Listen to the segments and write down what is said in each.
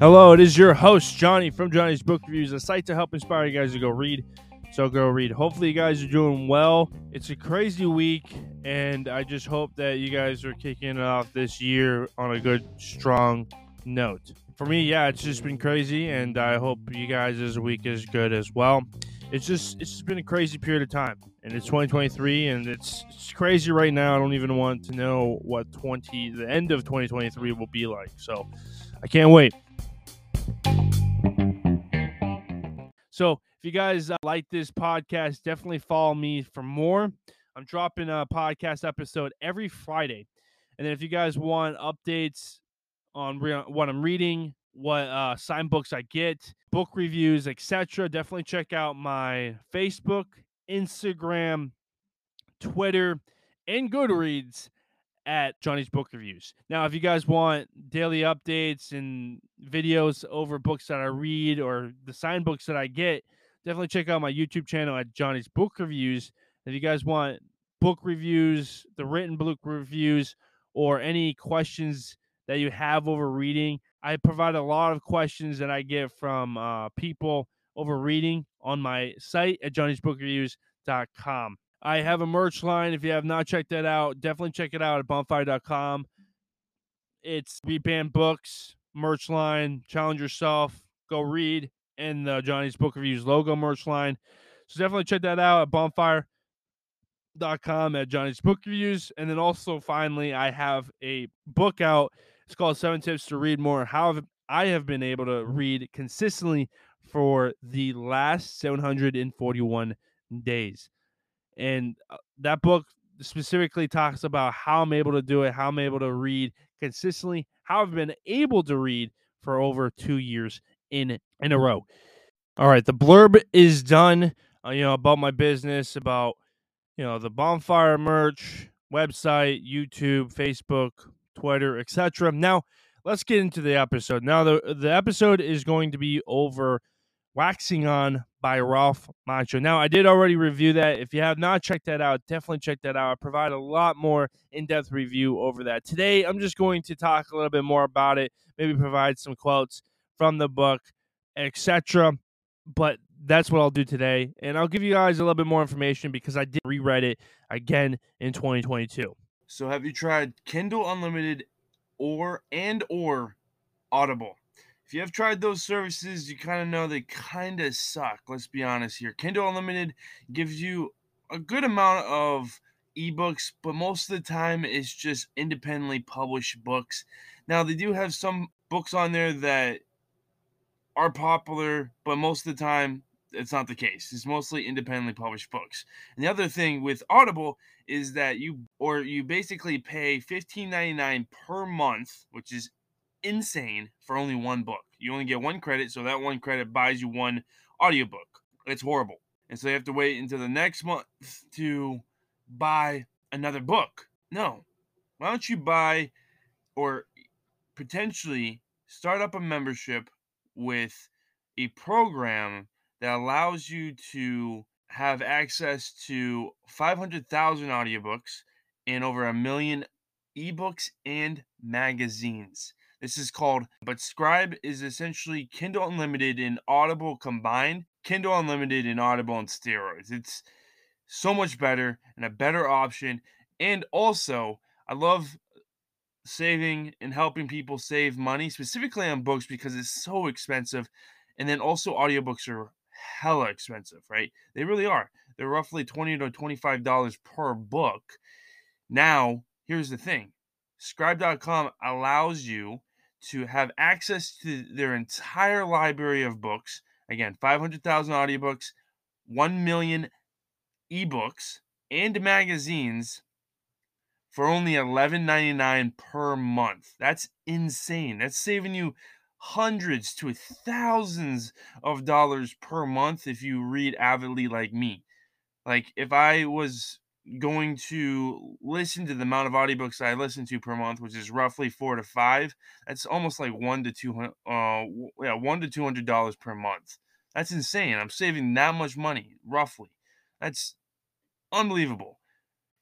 Hello, it is your host, Johnny from Johnny's Book Reviews, a site to help inspire you guys to go read. So go read. Hopefully, you guys are doing well. It's a crazy week, and I just hope that you guys are kicking it off this year on a good, strong note. For me, yeah, it's just been crazy, and I hope you guys' week is good as well. It's just it's just been a crazy period of time, and it's 2023, and it's it's crazy right now. I don't even want to know what 20 the end of 2023 will be like. So I can't wait. So if you guys uh, like this podcast, definitely follow me for more. I'm dropping a podcast episode every Friday. And then if you guys want updates on re- what I'm reading, what uh, sign books I get, book reviews, etc., definitely check out my Facebook, Instagram, Twitter, and Goodreads at Johnny's Book Reviews. Now, if you guys want daily updates and videos over books that I read or the signed books that I get, definitely check out my YouTube channel at Johnny's Book Reviews. If you guys want book reviews, the written book reviews, or any questions that you have over reading, I provide a lot of questions that I get from uh, people over reading on my site at johnnysbookreviews.com. I have a merch line. If you have not checked that out, definitely check it out at bonfire.com. It's rebrand books, merch line, challenge yourself, go read, and the Johnny's Book Reviews logo merch line. So definitely check that out at bonfire.com at Johnny's Book Reviews. And then also, finally, I have a book out. It's called Seven Tips to Read More. How I have been able to read consistently for the last 741 days. And uh, that book specifically talks about how I'm able to do it, how I'm able to read consistently, how I've been able to read for over two years in in a row. All right, the blurb is done. Uh, you know about my business, about you know the bonfire merch, website, YouTube, Facebook, Twitter, etc. Now let's get into the episode. Now the the episode is going to be over Waxing On by Ralph Macchio. Now, I did already review that. If you have not checked that out, definitely check that out. I provide a lot more in depth review over that. Today, I'm just going to talk a little bit more about it, maybe provide some quotes from the book, etc. But that's what I'll do today. And I'll give you guys a little bit more information because I did reread it again in 2022. So, have you tried Kindle Unlimited or and or Audible? If you have tried those services, you kind of know they kind of suck. Let's be honest here. Kindle Unlimited gives you a good amount of ebooks, but most of the time it's just independently published books. Now, they do have some books on there that are popular, but most of the time it's not the case. It's mostly independently published books. And the other thing with Audible is that you or you basically pay $15.99 per month, which is insane for only one book. You only get one credit, so that one credit buys you one audiobook. It's horrible. And so you have to wait until the next month to buy another book. No. Why don't you buy or potentially start up a membership with a program that allows you to have access to 500,000 audiobooks and over a million ebooks and magazines. This is called, but Scribd is essentially Kindle Unlimited and Audible combined. Kindle Unlimited and Audible on steroids. It's so much better and a better option. And also, I love saving and helping people save money, specifically on books because it's so expensive. And then also, audiobooks are hella expensive, right? They really are. They're roughly 20 to $25 per book. Now, here's the thing Scribd.com allows you to have access to their entire library of books. Again, 500,000 audiobooks, 1 million ebooks, and magazines for only $11.99 per month. That's insane. That's saving you hundreds to thousands of dollars per month if you read avidly like me. Like if I was going to listen to the amount of audiobooks I listen to per month, which is roughly four to five. That's almost like one to two hundred, uh, yeah, one to two hundred dollars per month. That's insane. I'm saving that much money, roughly. That's unbelievable.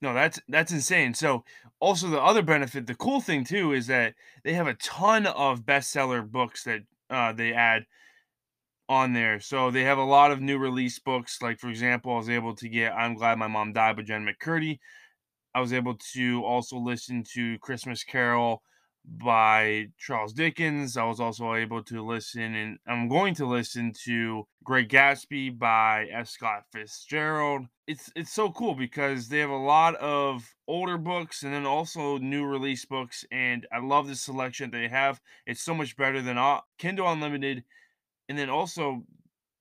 No, that's that's insane. So also the other benefit, the cool thing too, is that they have a ton of bestseller books that uh, they add on there. So they have a lot of new release books. Like for example, I was able to get "I'm Glad My Mom Died" by Jen McCurdy. I was able to also listen to Christmas Carol by Charles Dickens. I was also able to listen, and I'm going to listen to Great Gatsby by F. Scott Fitzgerald. It's it's so cool because they have a lot of older books and then also new release books, and I love the selection they have. It's so much better than all, Kindle Unlimited, and then also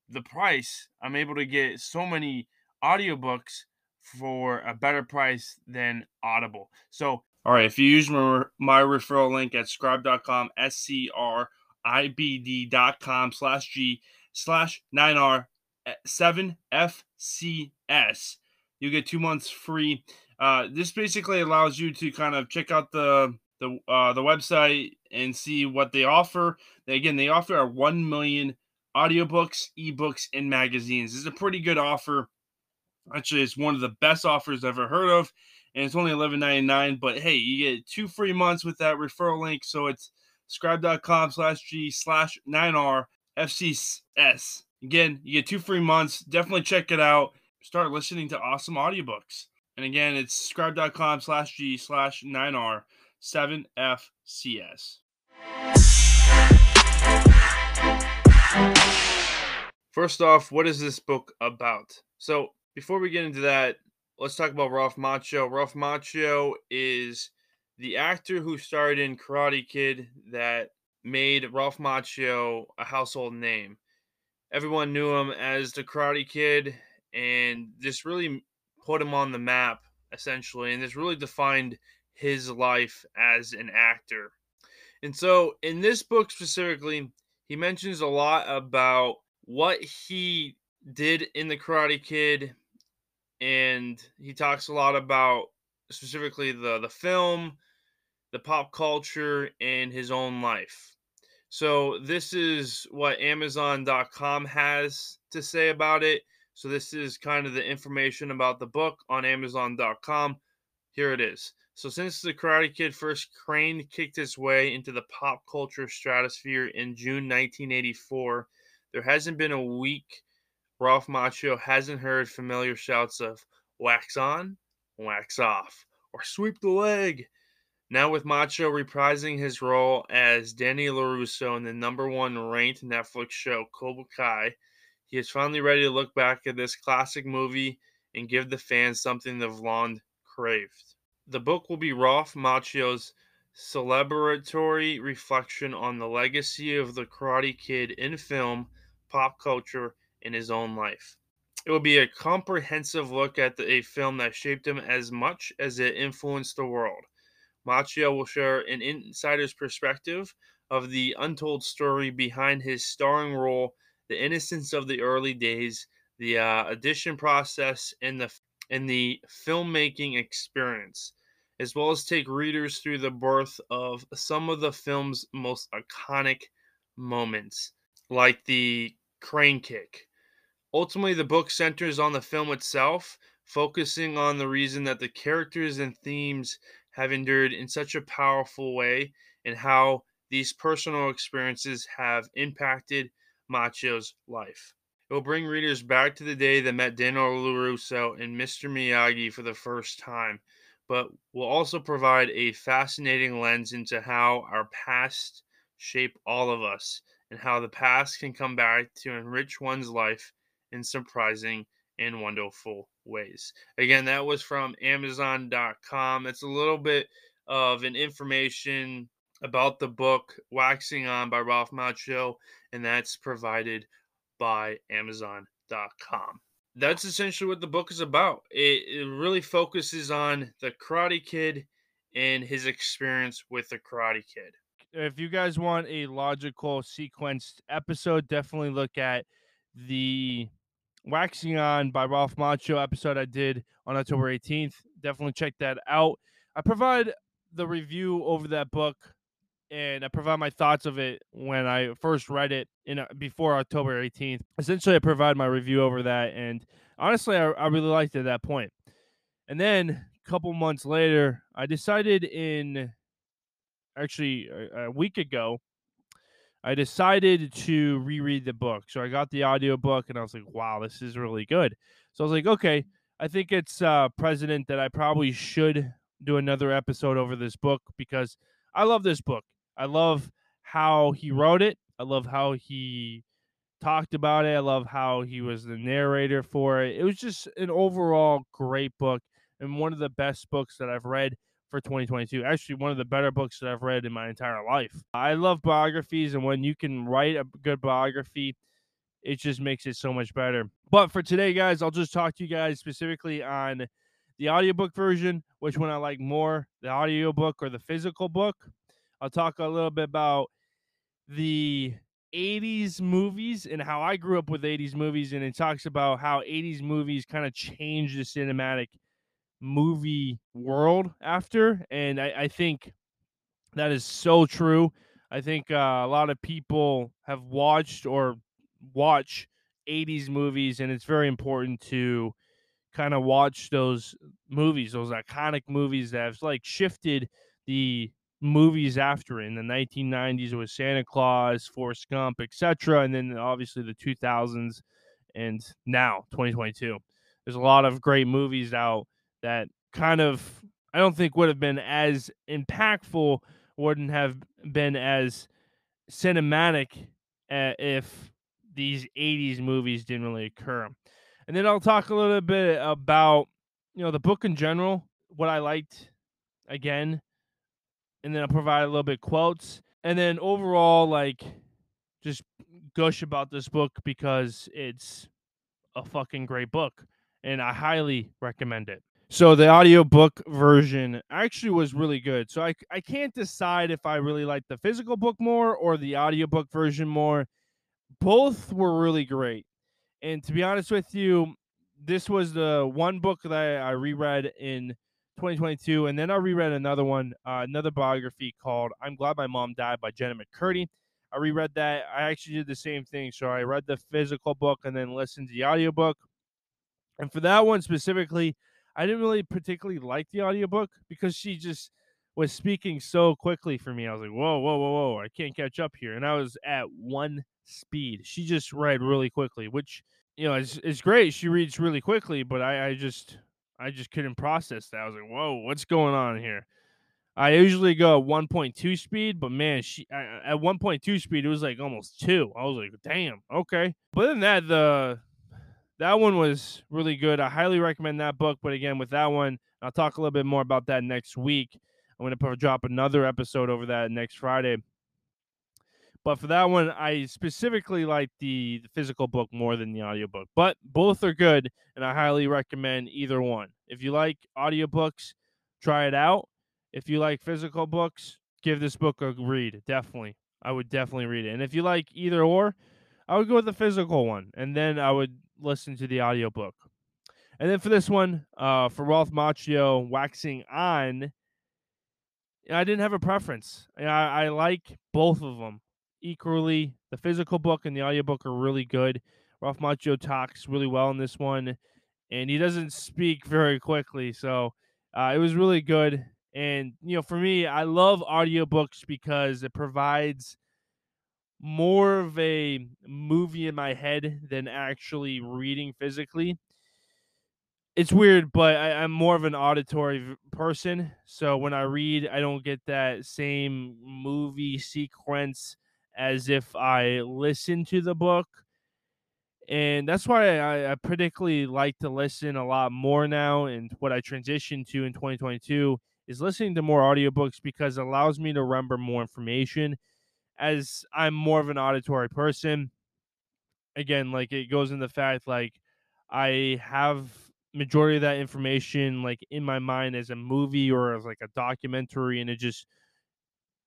the price. I'm able to get so many audiobooks for a better price than Audible. So all right, if you use my, my referral link at scribd.com, S C R I B D.com slash G slash 9R 7FCS, you get two months free. Uh, this basically allows you to kind of check out the the uh, the website and see what they offer. Again, they offer our 1 million audiobooks, ebooks, and magazines. This is a pretty good offer. Actually, it's one of the best offers I've ever heard of and it's only $11.99. But hey, you get two free months with that referral link. So it's scribd.com slash G slash 9R FCS. Again, you get two free months. Definitely check it out. Start listening to awesome audiobooks. And again, it's scribd.com slash G slash 9R 7FCS. First off, what is this book about? So, before we get into that, let's talk about Ralph Macchio. Ralph Macchio is the actor who starred in Karate Kid that made Ralph Macchio a household name. Everyone knew him as the Karate Kid, and this really put him on the map, essentially, and this really defined his life as an actor. And so, in this book specifically, he mentions a lot about what he did in the Karate Kid and he talks a lot about specifically the the film, the pop culture, and his own life. So this is what Amazon.com has to say about it. So this is kind of the information about the book on Amazon.com. Here it is. So since the Karate Kid first crane kicked its way into the pop culture stratosphere in June 1984, there hasn't been a week Ralph Macchio hasn't heard familiar shouts of wax on, wax off, or sweep the leg. Now, with Macchio reprising his role as Danny LaRusso in the number one ranked Netflix show Cobra Kai, he is finally ready to look back at this classic movie and give the fans something they've long craved. The book will be Ralph Macchio's celebratory reflection on the legacy of the Karate Kid in film, pop culture, in his own life. It will be a comprehensive look at the, a film that shaped him as much as it influenced the world. Macchio will share an insider's perspective of the untold story behind his starring role, the innocence of the early days, the uh, audition process, and the and the filmmaking experience, as well as take readers through the birth of some of the film's most iconic moments, like the crane kick, Ultimately, the book centers on the film itself, focusing on the reason that the characters and themes have endured in such a powerful way and how these personal experiences have impacted Macchio's life. It will bring readers back to the day that met Daniel LaRusso and Mr. Miyagi for the first time, but will also provide a fascinating lens into how our past shape all of us and how the past can come back to enrich one's life in surprising and wonderful ways. Again, that was from Amazon.com. It's a little bit of an information about the book Waxing On by Ralph Macchio, and that's provided by Amazon.com. That's essentially what the book is about. It, it really focuses on the Karate Kid and his experience with the Karate Kid. If you guys want a logical sequenced episode, definitely look at the Waxing On by Ralph Macchio episode I did on October 18th. Definitely check that out. I provide the review over that book and I provide my thoughts of it when I first read it in uh, before October 18th. Essentially, I provide my review over that, and honestly, I, I really liked it at that point. And then a couple months later, I decided in actually a, a week ago, I decided to reread the book. So I got the audiobook and I was like, wow, this is really good. So I was like, okay, I think it's uh, President that I probably should do another episode over this book because I love this book. I love how he wrote it. I love how he talked about it. I love how he was the narrator for it. It was just an overall great book and one of the best books that I've read for 2022. Actually, one of the better books that I've read in my entire life. I love biographies, and when you can write a good biography, it just makes it so much better. But for today, guys, I'll just talk to you guys specifically on the audiobook version, which one I like more, the audiobook or the physical book. I'll talk a little bit about the 80s movies and how I grew up with 80s movies, and it talks about how 80s movies kind of changed the cinematic movie world after. And I, I think that is so true. I think uh, a lot of people have watched or watch 80s movies, and it's very important to kind of watch those movies, those iconic movies that have like shifted the movies after in the 1990s it was Santa Claus, Forrest Gump, etc. And then obviously the 2000s and now 2022. There's a lot of great movies out that kind of I don't think would have been as impactful, wouldn't have been as cinematic uh, if these 80s movies didn't really occur. And then I'll talk a little bit about you know the book in general, what I liked again, and then I'll provide a little bit quotes, and then overall like just gush about this book because it's a fucking great book and I highly recommend it. So the audiobook version actually was really good. So I I can't decide if I really like the physical book more or the audiobook version more. Both were really great. And to be honest with you, this was the one book that I, I reread in 2022, and then I reread another one, uh, another biography called "I'm Glad My Mom Died" by Jenna McCurdy. I reread that. I actually did the same thing. So I read the physical book and then listened to the audiobook. And for that one specifically, I didn't really particularly like the audiobook because she just was speaking so quickly for me. I was like, whoa, whoa, whoa, whoa, I can't catch up here. And I was at one speed. She just read really quickly, which you know is is great. She reads really quickly, but I, I just I just couldn't process that. I was like, whoa, what's going on here? I usually go at 1.2 speed, but man, she at 1.2 speed it was like almost two. I was like, damn, okay. But then that the that one was really good. I highly recommend that book. But again, with that one, I'll talk a little bit more about that next week. I'm to drop another episode over that next Friday. But for that one, I specifically like the, the physical book more than the audiobook. But both are good, and I highly recommend either one. If you like audiobooks, try it out. If you like physical books, give this book a read. Definitely. I would definitely read it. And if you like either or, I would go with the physical one. And then I would listen to the audiobook. And then for this one, uh, for Ralph Macchio, Waxing On, I didn't have a preference. I, I like both of them equally. The physical book and the audiobook are really good. Ralph Macchio talks really well in this one, and he doesn't speak very quickly. So uh, it was really good. And, you know, for me, I love audiobooks because it provides more of a movie in my head than actually reading physically. It's weird, but I, am more of an auditory person. So when I read, I don't get that same movie sequence as if I listen to the book. And that's why I, I particularly like to listen a lot more now. And what I transitioned to in 2022 is listening to more audiobooks because it allows me to remember more information as I'm more of an auditory person. Again, like it goes in the fact like I have majority of that information like in my mind as a movie or as like a documentary and it just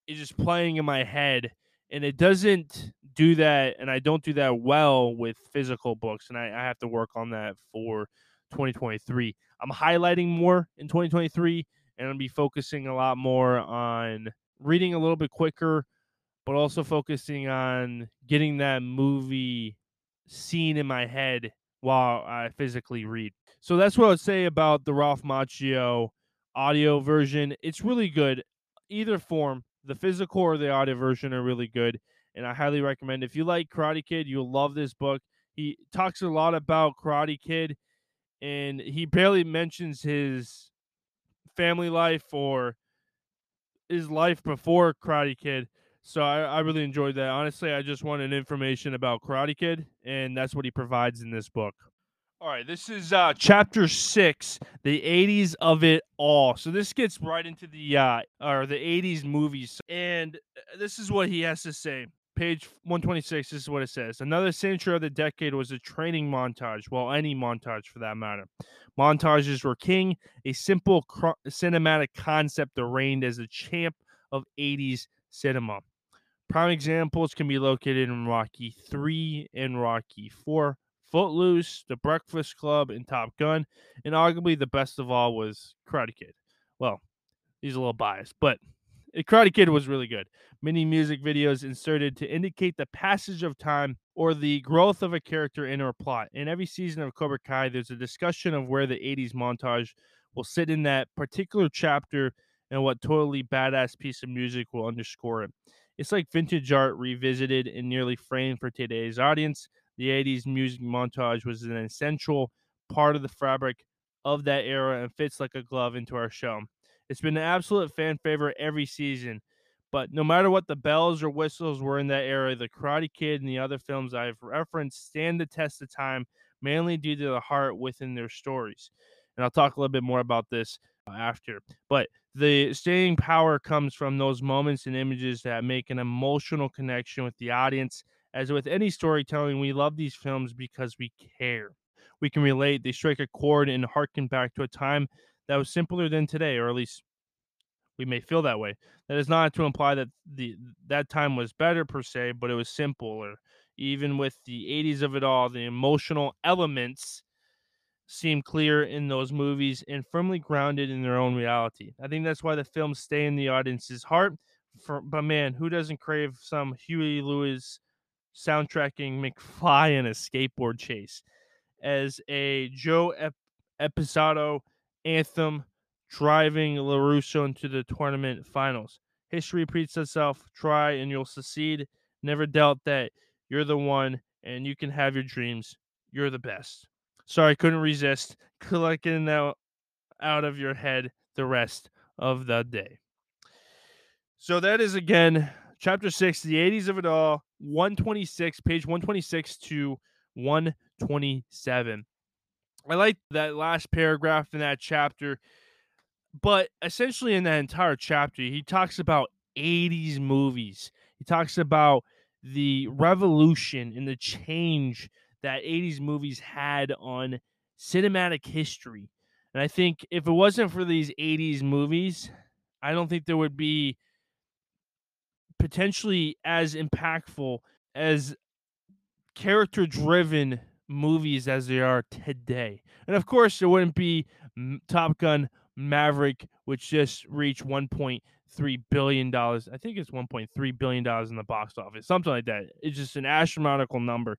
it's just playing in my head and it doesn't do that and i don't do that well with physical books and i, I have to work on that for 2023 i'm highlighting more in 2023 and i'll be focusing a lot more on reading a little bit quicker but also focusing on getting that movie scene in my head while I physically read. So that's what I would say about the Ralph Macchio audio version. It's really good. Either form, the physical or the audio version are really good. And I highly recommend if you like Karate Kid, you'll love this book. He talks a lot about Karate Kid and he barely mentions his family life or his life before Karate Kid. So I, I really enjoyed that. Honestly, I just wanted information about Karate Kid, and that's what he provides in this book. All right, this is uh, chapter six, the '80s of it all. So this gets right into the uh, or the '80s movies, and uh, this is what he has to say. Page 126. This is what it says. Another signature of the decade was a training montage. Well, any montage for that matter. Montages were king. A simple cr- cinematic concept that reigned as the champ of '80s cinema. Prime examples can be located in Rocky 3 and Rocky 4. Footloose, The Breakfast Club, and Top Gun. And arguably the best of all was Karate Kid. Well, he's a little biased, but Karate Kid was really good. Many music videos inserted to indicate the passage of time or the growth of a character in or plot. In every season of Cobra Kai, there's a discussion of where the 80s montage will sit in that particular chapter and what totally badass piece of music will underscore it. It's like vintage art revisited and nearly framed for today's audience. The 80s music montage was an essential part of the fabric of that era and fits like a glove into our show. It's been an absolute fan favorite every season. But no matter what the bells or whistles were in that era, The Karate Kid and the other films I've referenced stand the test of time, mainly due to the heart within their stories. And I'll talk a little bit more about this after. But the staying power comes from those moments and images that make an emotional connection with the audience. As with any storytelling, we love these films because we care. We can relate, they strike a chord and harken back to a time that was simpler than today, or at least we may feel that way. That is not to imply that the that time was better per se, but it was simpler. Even with the 80s of it all, the emotional elements seem clear in those movies and firmly grounded in their own reality. I think that's why the films stay in the audience's heart. For, but man, who doesn't crave some Huey Lewis soundtracking McFly in a skateboard chase? As a Joe Ep- Esposito anthem driving LaRusso into the tournament finals. History repeats itself. Try and you'll succeed. Never doubt that you're the one and you can have your dreams. You're the best. Sorry, couldn't resist collecting that out of your head the rest of the day. So that is again chapter six, the 80s of it all, 126, page 126 to 127. I like that last paragraph in that chapter, but essentially in that entire chapter, he talks about 80s movies. He talks about the revolution and the change that 80s movies had on cinematic history. And I think if it wasn't for these 80s movies, I don't think there would be potentially as impactful as character driven movies as they are today. And of course, there wouldn't be Top Gun Maverick, which just reached 1.3 billion dollars. I think it's 1.3 billion dollars in the box office, something like that. It's just an astronomical number.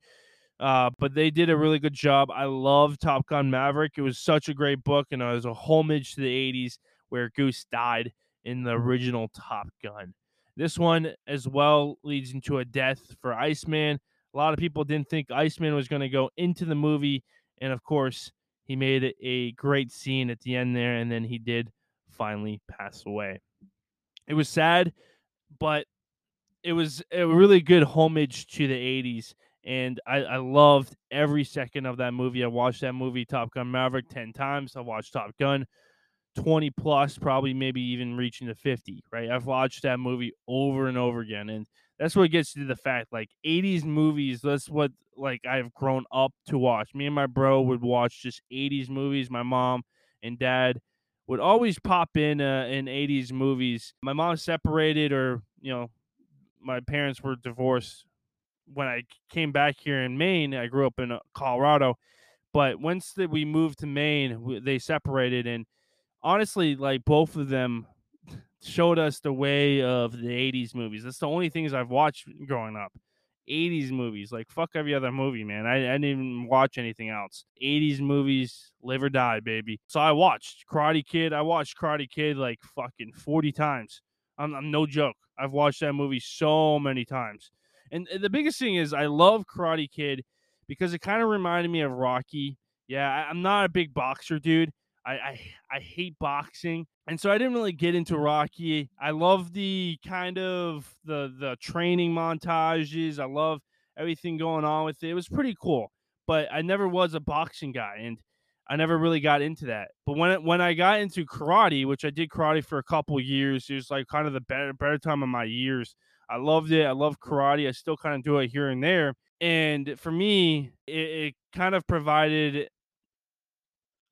Uh, but they did a really good job. I love Top Gun Maverick. It was such a great book, and it was a homage to the 80s where Goose died in the original Top Gun. This one as well leads into a death for Iceman. A lot of people didn't think Iceman was going to go into the movie, and of course, he made a great scene at the end there, and then he did finally pass away. It was sad, but it was a really good homage to the 80s and I, I loved every second of that movie. I watched that movie, Top Gun Maverick, 10 times. I watched Top Gun 20 plus, probably maybe even reaching to 50, right? I've watched that movie over and over again. And that's what gets to the fact like 80s movies, that's what like I've grown up to watch. Me and my bro would watch just 80s movies. My mom and dad would always pop in uh, in 80s movies. My mom separated or, you know, my parents were divorced when I came back here in Maine, I grew up in uh, Colorado, but once that we moved to Maine, they separated, and honestly, like both of them showed us the way of the '80s movies. That's the only things I've watched growing up. 80s movies. Like fuck every other movie, man. I, I didn't even watch anything else. 80s movies, live or die, baby. So I watched Karate Kid. I watched Karate Kid like fucking 40 times. I'm, I'm no joke. I've watched that movie so many times. And the biggest thing is I love Karate Kid because it kind of reminded me of Rocky. Yeah, I'm not a big boxer, dude. I, I I hate boxing, and so I didn't really get into Rocky. I love the kind of the the training montages. I love everything going on with it. It was pretty cool, but I never was a boxing guy, and I never really got into that. But when it, when I got into karate, which I did karate for a couple years, it was like kind of the better better time of my years. I loved it. I love karate. I still kind of do it here and there. And for me, it, it kind of provided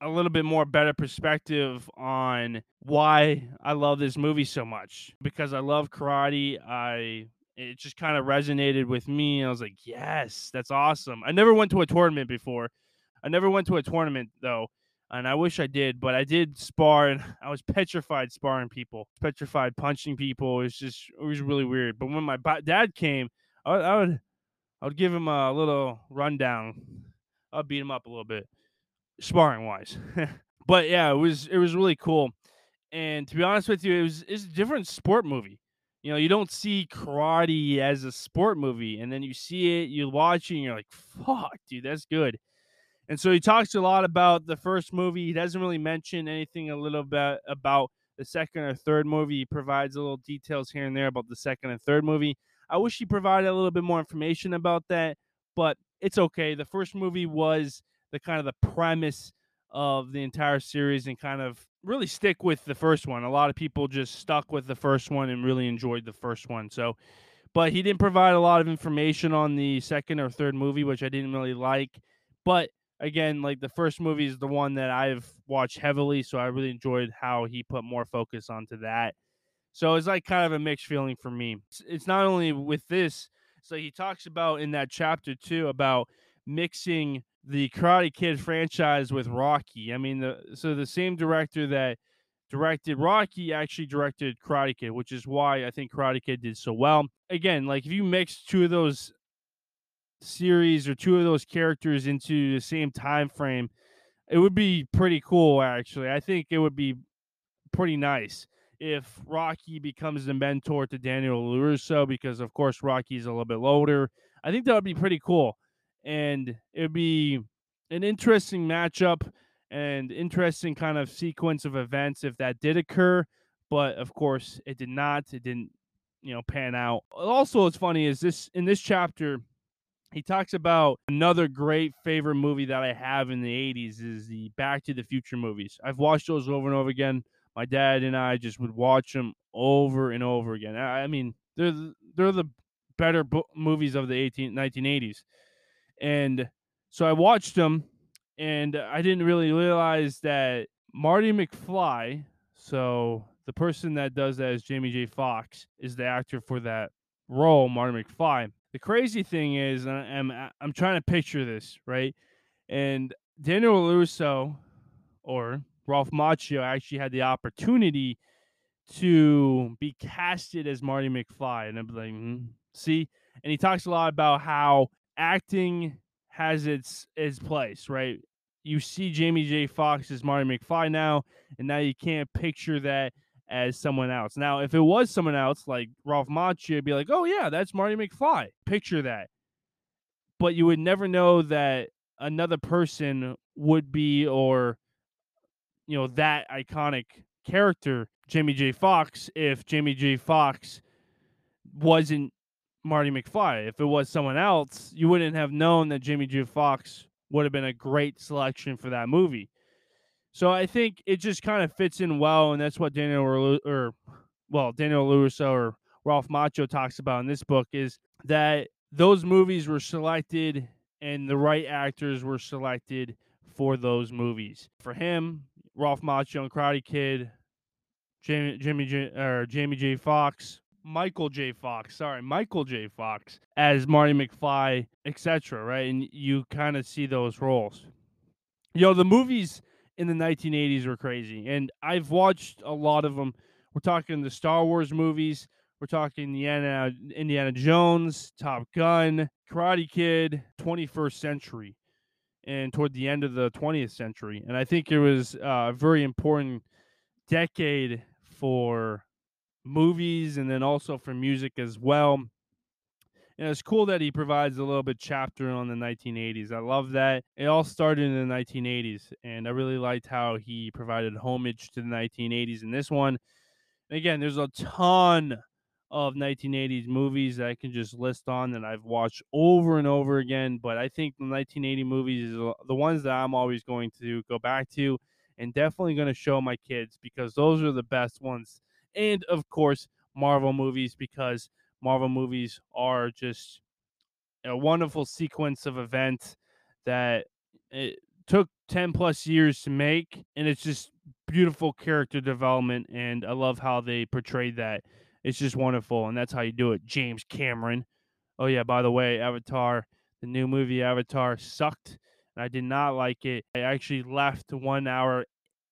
a little bit more better perspective on why I love this movie so much because I love karate. I it just kind of resonated with me. I was like, yes, that's awesome. I never went to a tournament before. I never went to a tournament though, and I wish I did, but I did spar and I was petrified sparring people, petrified punching people. It was just it was really weird. But when my dad came, I, I would I would give him a little rundown. I'll beat him up a little bit sparring wise. but yeah, it was it was really cool. And to be honest with you, it was it's a different sport movie. You know, you don't see karate as a sport movie, and then you see it, you watch it, and you're like, "Fuck, dude, that's good." And so he talks a lot about the first movie. He doesn't really mention anything a little bit about the second or third movie. He provides a little details here and there about the second and third movie. I wish he provided a little bit more information about that, but it's okay. The first movie was the kind of the premise of the entire series and kind of really stick with the first one. A lot of people just stuck with the first one and really enjoyed the first one. So, but he didn't provide a lot of information on the second or third movie, which I didn't really like. But again, like the first movie is the one that I've watched heavily, so I really enjoyed how he put more focus onto that. So it's like kind of a mixed feeling for me. It's, it's not only with this, so he talks about in that chapter too about mixing the Karate Kid franchise with Rocky. I mean, the so the same director that directed Rocky actually directed Karate Kid, which is why I think Karate Kid did so well. Again, like if you mix two of those series or two of those characters into the same time frame, it would be pretty cool actually. I think it would be pretty nice if Rocky becomes the mentor to Daniel LaRusso because of course Rocky's a little bit older. I think that would be pretty cool and it'd be an interesting matchup and interesting kind of sequence of events if that did occur. But of course, it did not. It didn't, you know, pan out. Also, what's funny is this in this chapter, he talks about another great favorite movie that I have in the 80s is the Back to the Future movies. I've watched those over and over again. My dad and I just would watch them over and over again. I mean, they're they're the better bo- movies of the 18 1980s. And so I watched them and I didn't really realize that Marty McFly, so the person that does that is Jamie J. Fox, is the actor for that role, Marty McFly. The crazy thing is, I'm I'm trying to picture this right, and Daniel LaRusso or Ralph Macchio actually had the opportunity to be casted as Marty McFly, and I'm like, mm, see, and he talks a lot about how acting has its its place, right? You see Jamie J. Fox as Marty McFly now, and now you can't picture that as someone else. Now, if it was someone else like Ralph Macchio, be like, "Oh yeah, that's Marty McFly." Picture that, but you would never know that another person would be, or you know, that iconic character, Jamie J. Fox if Jamie J. Fox wasn't Marty McFly. If it was someone else, you wouldn't have known that Jimmy J. Fox would have been a great selection for that movie. So I think it just kind of fits in well, and that's what Daniel or, or well Daniel LaRusso or Ralph Macchio talks about in this book is that those movies were selected and the right actors were selected for those movies. For him, Ralph Macchio and Karate Kid, Jamie Jimmy J, or Jamie J. Foxx, Michael J. Fox, sorry, Michael J. Fox as Marty McFly, etc. Right, and you kind of see those roles. Yo, the movies in the 1980s were crazy, and I've watched a lot of them. We're talking the Star Wars movies. We're talking Indiana, Indiana Jones, Top Gun, Karate Kid, 21st century, and toward the end of the 20th century. And I think it was uh, a very important decade for movies and then also for music as well. And it's cool that he provides a little bit chapter on the 1980s. I love that. It all started in the 1980s, and I really liked how he provided homage to the 1980s in this one. And again, there's a ton of 1980s movies that I can just list on that I've watched over and over again. But I think the 1980 movies is uh, the ones that I'm always going to go back to and definitely going to show my kids because those are the best ones. And of course, Marvel movies because Marvel movies are just a wonderful sequence of events that it took 10 plus years to make and it's just beautiful character development and I love how they portrayed that. It's just wonderful and that's how you do it. James Cameron. Oh yeah, by the way, Avatar, the new movie Avatar sucked and I did not like it. I actually left 1 hour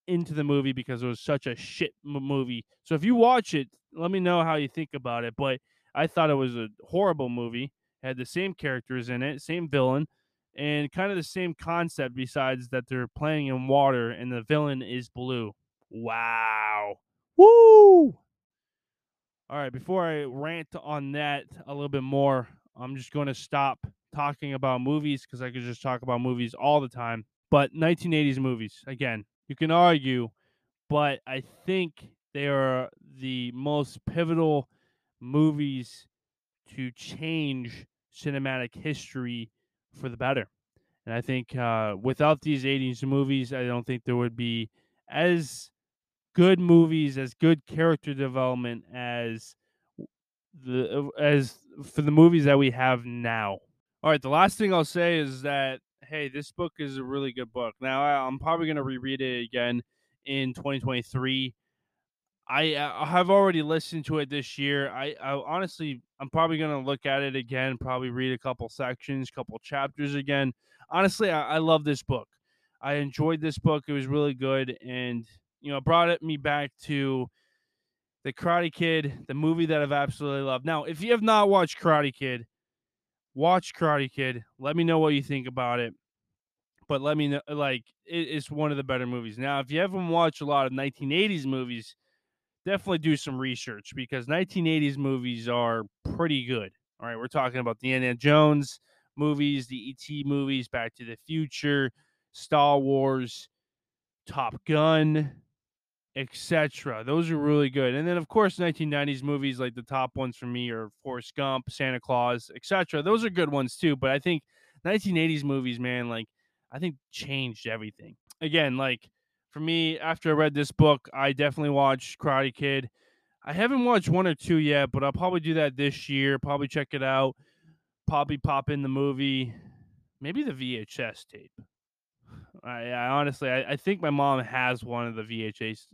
into the movie because it was such a shit movie. So if you watch it, let me know how you think about it, but I thought it was a horrible movie. It had the same characters in it, same villain, and kind of the same concept. Besides that, they're playing in water, and the villain is blue. Wow! Woo! All right, before I rant on that a little bit more, I'm just going to stop talking about movies because I could just talk about movies all the time. But 1980s movies, again, you can argue, but I think they are the most pivotal movies to change cinematic history for the better. And I think uh, without these 80s movies, I don't think there would be as good movies, as good character development as the uh, as for the movies that we have now. All right, the last thing I'll say is that hey, this book is a really good book. Now I'm probably going to reread it again in 2023 I uh, have already listened to it this year. I, I honestly, I'm probably gonna look at it again. Probably read a couple sections, couple chapters again. Honestly, I, I love this book. I enjoyed this book. It was really good, and you know, brought it me back to the Karate Kid, the movie that I've absolutely loved. Now, if you have not watched Karate Kid, watch Karate Kid. Let me know what you think about it. But let me know, like, it, it's one of the better movies. Now, if you haven't watched a lot of 1980s movies definitely do some research because 1980s movies are pretty good. All right, we're talking about the Indiana Jones movies, the ET movies, Back to the Future, Star Wars, Top Gun, etc. Those are really good. And then of course 1990s movies like the top ones for me are Forrest Gump, Santa Claus, etc. Those are good ones too, but I think 1980s movies, man, like I think changed everything. Again, like for me, after I read this book, I definitely watched Karate Kid. I haven't watched one or two yet, but I'll probably do that this year. Probably check it out. Probably pop in the movie, maybe the VHS tape. I, I honestly, I, I, think my mom has one of the VHS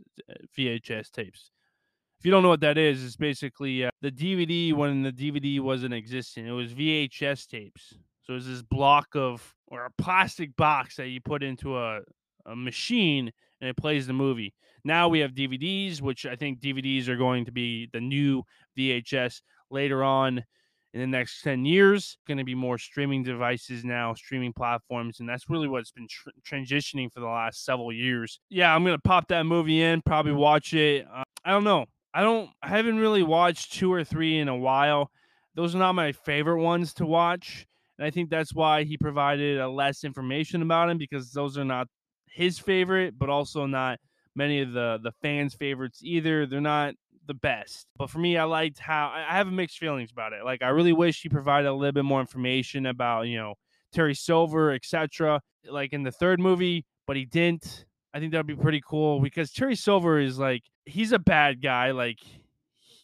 VHS tapes. If you don't know what that is, it's basically uh, the DVD when the DVD wasn't existing. It was VHS tapes. So it's this block of or a plastic box that you put into a, a machine and it plays the movie. Now we have DVDs, which I think DVDs are going to be the new VHS later on in the next 10 years. Going to be more streaming devices now, streaming platforms, and that's really what's been tr- transitioning for the last several years. Yeah, I'm going to pop that movie in, probably watch it. Uh, I don't know. I don't I haven't really watched 2 or 3 in a while. Those are not my favorite ones to watch. And I think that's why he provided a less information about him because those are not his favorite, but also not many of the the fans' favorites either. They're not the best. But for me, I liked how I have mixed feelings about it. Like I really wish he provided a little bit more information about, you know, Terry Silver, etc. Like in the third movie, but he didn't. I think that'd be pretty cool because Terry Silver is like he's a bad guy. Like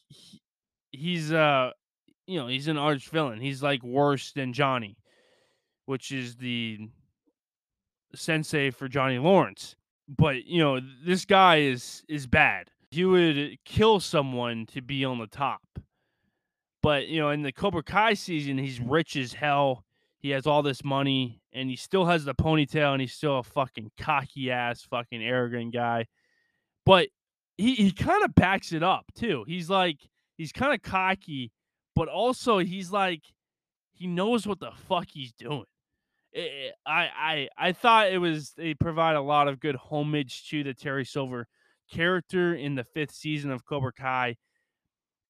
he, he's uh you know, he's an arch villain. He's like worse than Johnny, which is the sensei for Johnny Lawrence. But you know, this guy is is bad. He would kill someone to be on the top. But you know, in the Cobra Kai season, he's rich as hell. He has all this money, and he still has the ponytail, and he's still a fucking cocky ass, fucking arrogant guy. But he he kind of backs it up too. He's like he's kind of cocky, but also he's like he knows what the fuck he's doing. It, I I I thought it was they provide a lot of good homage to the Terry Silver character in the fifth season of Cobra Kai,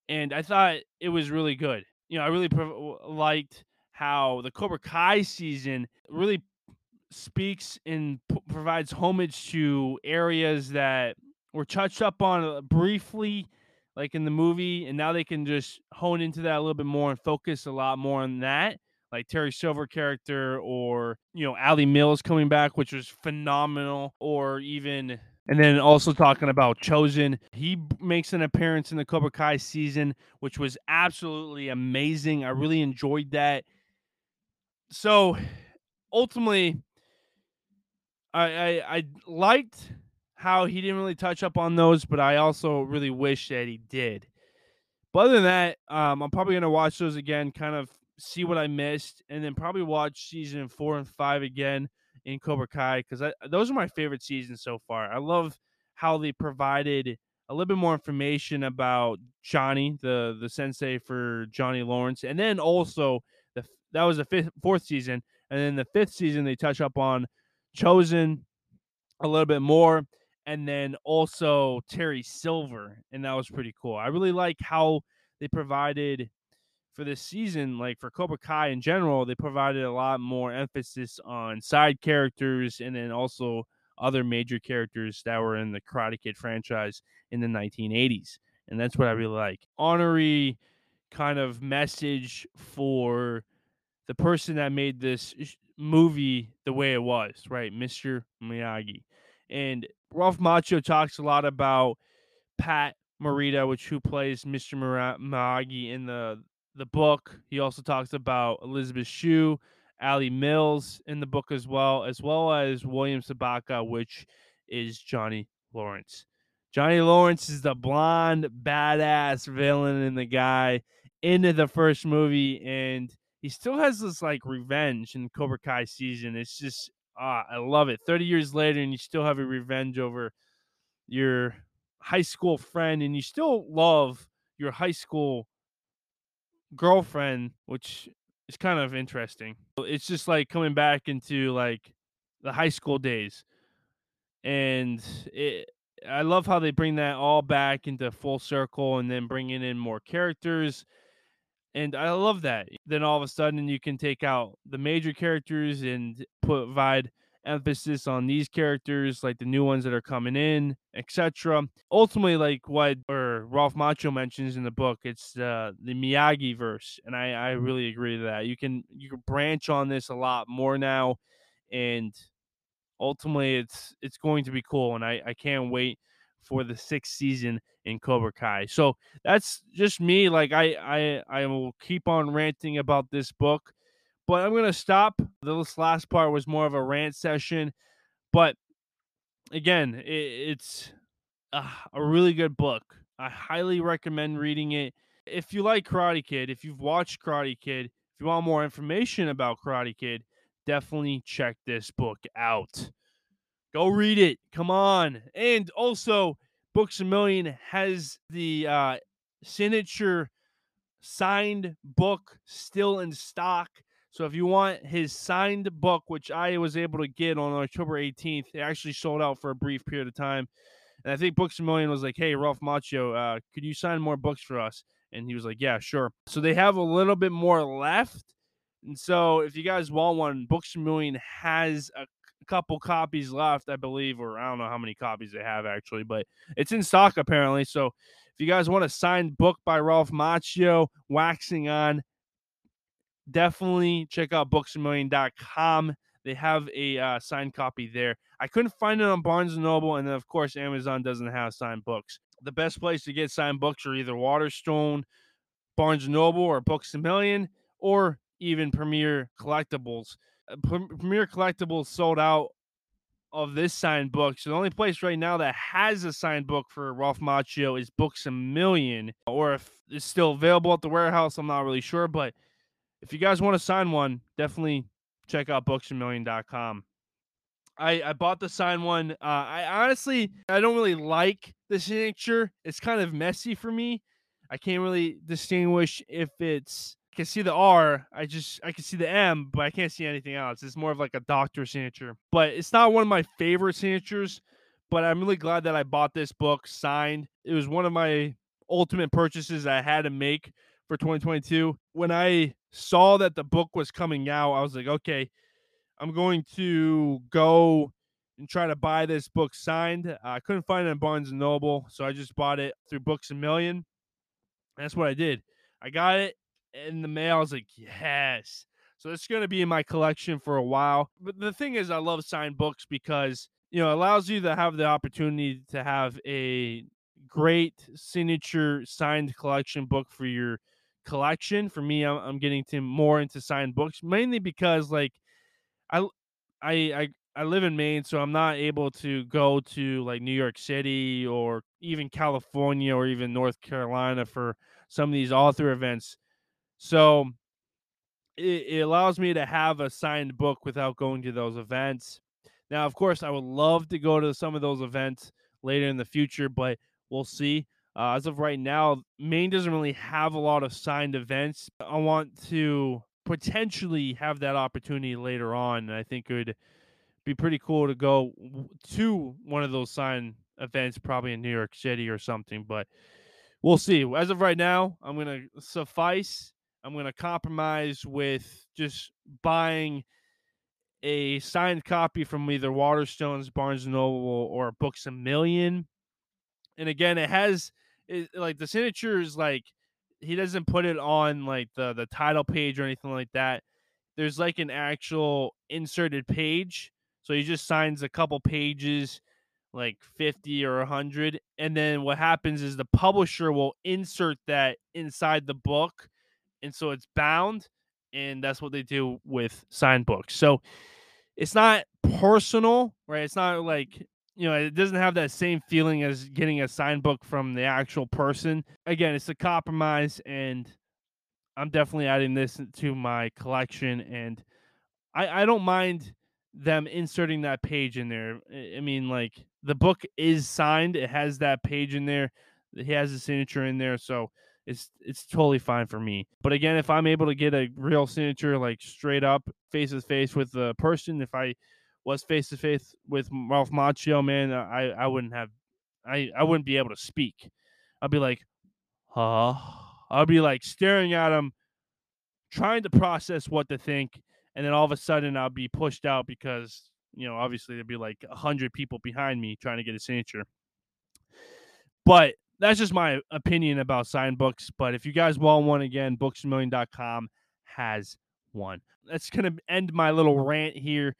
and I thought it was really good. You know, I really liked how the Cobra Kai season really speaks and provides homage to areas that were touched up on uh, briefly like in the movie and now they can just hone into that a little bit more and focus a lot more on that like Terry Silver character or you know Ali Mills coming back which was phenomenal or even and then also talking about Chozen, he makes an appearance in the Cobra Kai season which was absolutely amazing. I really enjoyed that. So ultimately I, I I liked how he didn't really touch up on those, but I also really wish that he did. But other than that, um, I'm probably gonna watch those again, kind of see what I missed, and then probably watch season four and five again in Cobra Kai because those are my favorite seasons so far. I love how they provided a little bit more information about Johnny, the the sensei for Johnny Lawrence, and then also the that was the fifth, fourth season, and then the fifth season they touch up on Chozen a little bit more, and then also Terry Silver, and that was pretty cool. I really like how they provided for this season, like for Cobra Kai in general, they provided a lot more emphasis on side characters and then also other major characters that were in the Karate Kid franchise in the 1980s. And that's what I mm-hmm. really like. Honorary kind of message for the person that made this movie the way it was, right? Mr. Miyagi. And Ralph Macchio talks a lot about Pat Morita, which who plays Mr. Miyagi in the the book. He also talks about Elizabeth Shue, Ali Mills in the book as well, as well as William Zabka, which is Johnny Lawrence. Johnny Lawrence is the blonde badass villain in the guy into the first movie, and he still has this like revenge in Cobra Kai season. It's just ah, I love it. 30 years later, and you still have a revenge over your high school friend, and you still love your high school girlfriend, which is kind of interesting. It's just like coming back into like the high school days. And it, I love how they bring that all back into full circle and then bringing in more characters and I love that. Then all of a sudden, you can take out the major characters and provide emphasis on these characters, like the new ones that are coming in, etc. Ultimately, like what or Ralph Macchio mentions in the book, it's uh, the Miyagi verse, and I I really agree to that. You can you can branch on this a lot more now, and ultimately, it's it's going to be cool, and I I can't wait for the sixth season in Cobra Kai. So that's just me. Like I I I will keep on ranting about this book, but I'm gonna stop. This last part was more of a rant session, but again, it, it's a, a really good book. I highly recommend reading it. If you like Karate Kid, if you've watched Karate Kid, if you want more information about Karate Kid, definitely check this book out. Go read it. Come on. And also, Books a Million has the uh, signature signed book still in stock. So if you want his signed book, which I was able to get on October 18th, it actually sold out for a brief period of time. And I think Books a Million was like, hey, Ralph Macchio, uh, could you sign more books for us? And he was like, yeah, sure. So they have a little bit more left. And so if you guys want one, Books a Million has a couple copies left, I believe, or I don't know how many copies they have actually, but it's in stock apparently. So if you guys want a signed book by Ralph Macchio, waxing on, definitely check out booksamillion.com. They have a uh, signed copy there. I couldn't find it on Barnes and Noble, and then of course Amazon doesn't have signed books. The best place to get signed books are either Waterstone, Barnes and Noble, or Books a Million, or even Premier Collectibles. Uh, Premier Collectibles sold out of this signed book. So the only place right now that has a signed book for Ralph Macchio is Books a Million, or if it's still available at the warehouse, I'm not really sure. But if you guys want to sign one, definitely check out booksamillion.com. I, I bought the signed one. Uh, I honestly I don't really like the signature. It's kind of messy for me. I can't really distinguish if it's I can see the R. I just I can see the M, but I can't see anything else. It's more of like a doctor signature. But it's not one of my favorite signatures. But I'm really glad that I bought this book signed. It was one of my ultimate purchases I had to make for 2022. When I saw that the book was coming out, I was like, okay, I'm going to go and try to buy this book signed. Uh, I couldn't find it in Barnes and Noble, so I just bought it through Books a Million. That's what I did. I got it in the mail. I was like, yes. So it's going to be in my collection for a while. But the thing is, I love signed books because you know it allows you to have the opportunity to have a great signature signed collection book for your collection. For me, I'm, I'm getting to more into signed books mainly because like I I I I live in Maine, so I'm not able to go to like New York City or even California or even North Carolina for some of these author events. So it, it allows me to have a signed book without going to those events. Now, of course, I would love to go to some of those events later in the future, but we'll see. Uh, as of right now, Maine doesn't really have a lot of signed events. I want to potentially have that opportunity later on, and I think it would be pretty cool to go to one of those signed events, probably in New York City or something. But we'll see. As of right now, I'm gonna suffice. I'm gonna compromise with just buying a signed copy from either Waterstones, Barnes Noble, or Books a Million. And again, it has it, like the signature is like he doesn't put it on like the the title page or anything like that. There's like an actual inserted page, so he just signs a couple pages, like 50 or 100, and then what happens is the publisher will insert that inside the book, and so it's bound, and that's what they do with signed books. So it's not personal, right? It's not like you know, it doesn't have that same feeling as getting a signed book from the actual person. Again, it's a compromise, and I'm definitely adding this to my collection. And I, I don't mind them inserting that page in there. I mean, like the book is signed; it has that page in there. He has a signature in there, so it's it's totally fine for me. But again, if I'm able to get a real signature, like straight up, face to face with the person, if I was face to face with Ralph Macchio, man, uh, I I wouldn't have, I I wouldn't be able to speak. I'd be like, huh? I'd be like staring at him, trying to process what to think, and then all of a sudden I'll be pushed out because you know obviously there'd be like a hundred people behind me trying to get a signature. But that's just my opinion about signed books. But if you guys want one again, booksamillion.com has one. That's gonna end my little rant here.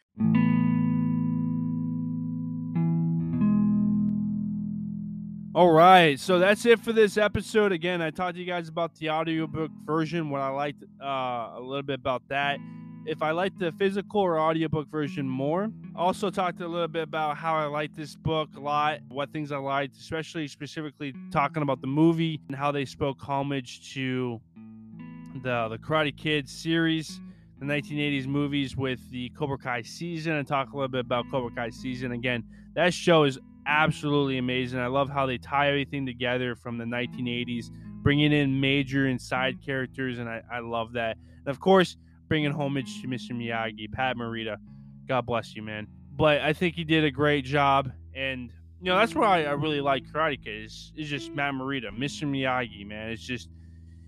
All right, so that's it for this episode. Again, I talked to you guys about the audiobook version, what I liked uh, a little bit about that. If I like the physical or audiobook version more, also talked a little bit about how I like this book a lot, what things I liked, especially specifically talking about the movie and how they spoke homage to the the Karate Kid series, the 1980s movies with the Cobra Kai season, and talk a little bit about Cobra Kai season. Again, that show is absolutely amazing. I love how they tie everything together from the 1980s, bringing in major and side characters, and I, I love that. And of course, bringing homage to Mr. Miyagi, Pat Morita. God bless you, man. But I think he did a great job, and you know that's why I really like Karate Kid. Is is just Pat Morita, Mr. Miyagi, man. It's just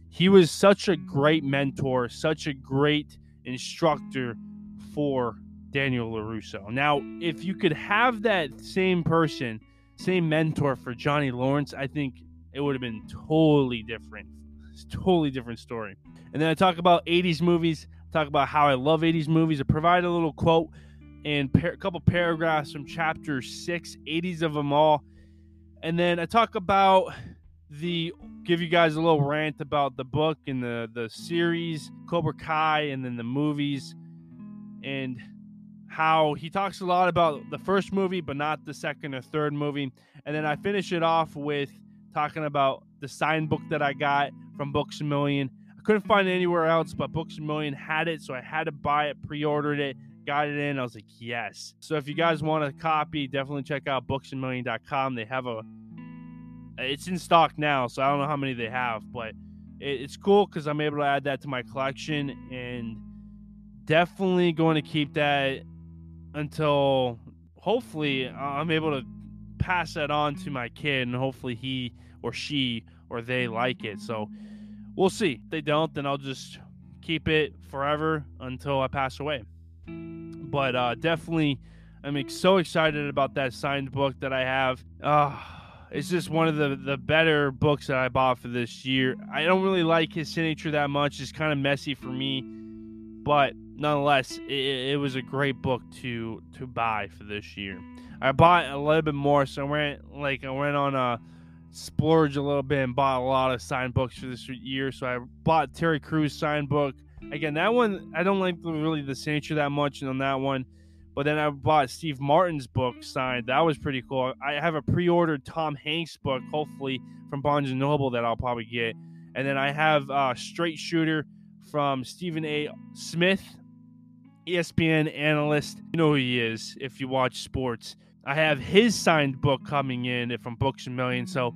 he was such a great mentor, such a great instructor for Daniel LaRusso. Now, if you could have that same person, same mentor for Johnny Lawrence, I think it would have been totally different. It's totally different story. And then I talk about 80s movies, talk about how I love 80s movies. I provide a little quote and par- a couple paragraphs from chapter 6, 80s of them all. And then I talk about the give you guys a little rant about the book and the the series Cobra Kai and then the movies and how he talks a lot about the first movie, but not the second or third movie. And then I finish it off with talking about the signed book that I got from Books a Million. I couldn't find it anywhere else, but Books a Million had it, so I had to buy it, pre ordered it, got it in. I was like, yes. So if you guys want a copy, definitely check out booksamillion.com. They have a It's in stock now, so I don't know how many they have, but it, it's cool because I'm able to add that to my collection and definitely going to keep that until hopefully I'm able to pass that on to my kid and hopefully he or she or they like it. So we'll see. If they don't, then I'll just keep it forever until I pass away. But uh, definitely, I'm so excited about that signed book that I have. Uh, it's just one of the, the better books that I bought for this year. I don't really like his signature that much. It's kind of messy for me, but nonetheless, it, it was a great book to to buy for this year. I bought a little bit more, so I went like I went on a splurge a little bit and bought a lot of signed books for this year. So I bought Terry Crews signed book. Again, that one I don't like really the signature that much on that one. But then I bought Steve Martin's book signed. That was pretty cool. I have a pre-ordered Tom Hanks book, hopefully from Barnes and Noble that I'll probably get. And then I have uh, Straight Shooter from Stephen A. Smith, ESPN analyst. You know who he is if you watch sports. I have his signed book coming in from Books a Million. So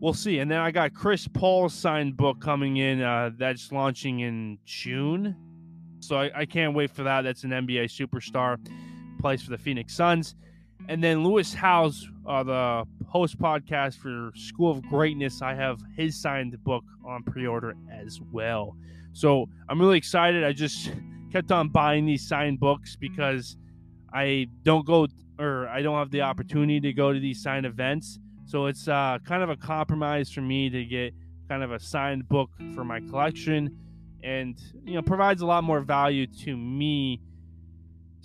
we'll see. And then I got Chris Paul's signed book coming in. Uh, that's launching in June. So I, I can't wait for that. That's an NBA superstar, plays for the Phoenix Suns. And then Lewis Howes, uh, the host podcast for School of Greatness, I have his signed book on pre order as well. So I'm really excited. I just kept on buying these signed books because I don't go or I don't have the opportunity to go to these signed events. So it's uh, kind of a compromise for me to get kind of a signed book for my collection and you know provides a lot more value to me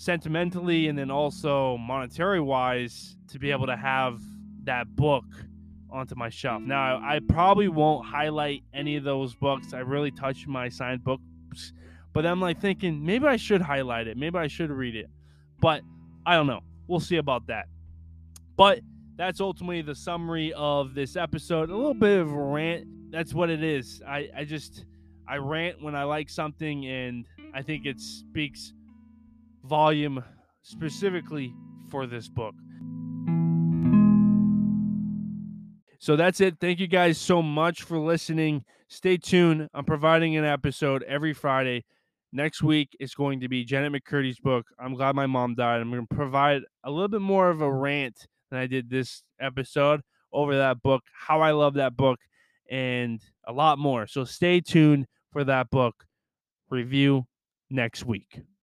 sentimentally and then also monetary wise to be able to have that book onto my shelf. Now I probably won't highlight any of those books. I really touch my signed books, but I'm like thinking maybe I should highlight it. Maybe I should read it. But I don't know. We'll see about that. But that's ultimately the summary of this episode. A little bit of rant. That's what it is. I, I just I rant when I like something and I think it speaks volume specifically for this book. So that's it. Thank you guys so much for listening. Stay tuned. I'm providing an episode every Friday. Next week is going to be Jennette McCurdy's book. I'm glad my mom died. I'm going to provide a little bit more of a rant than I did this episode over that book, how I love that book, and a lot more. So stay tuned for that book review next week.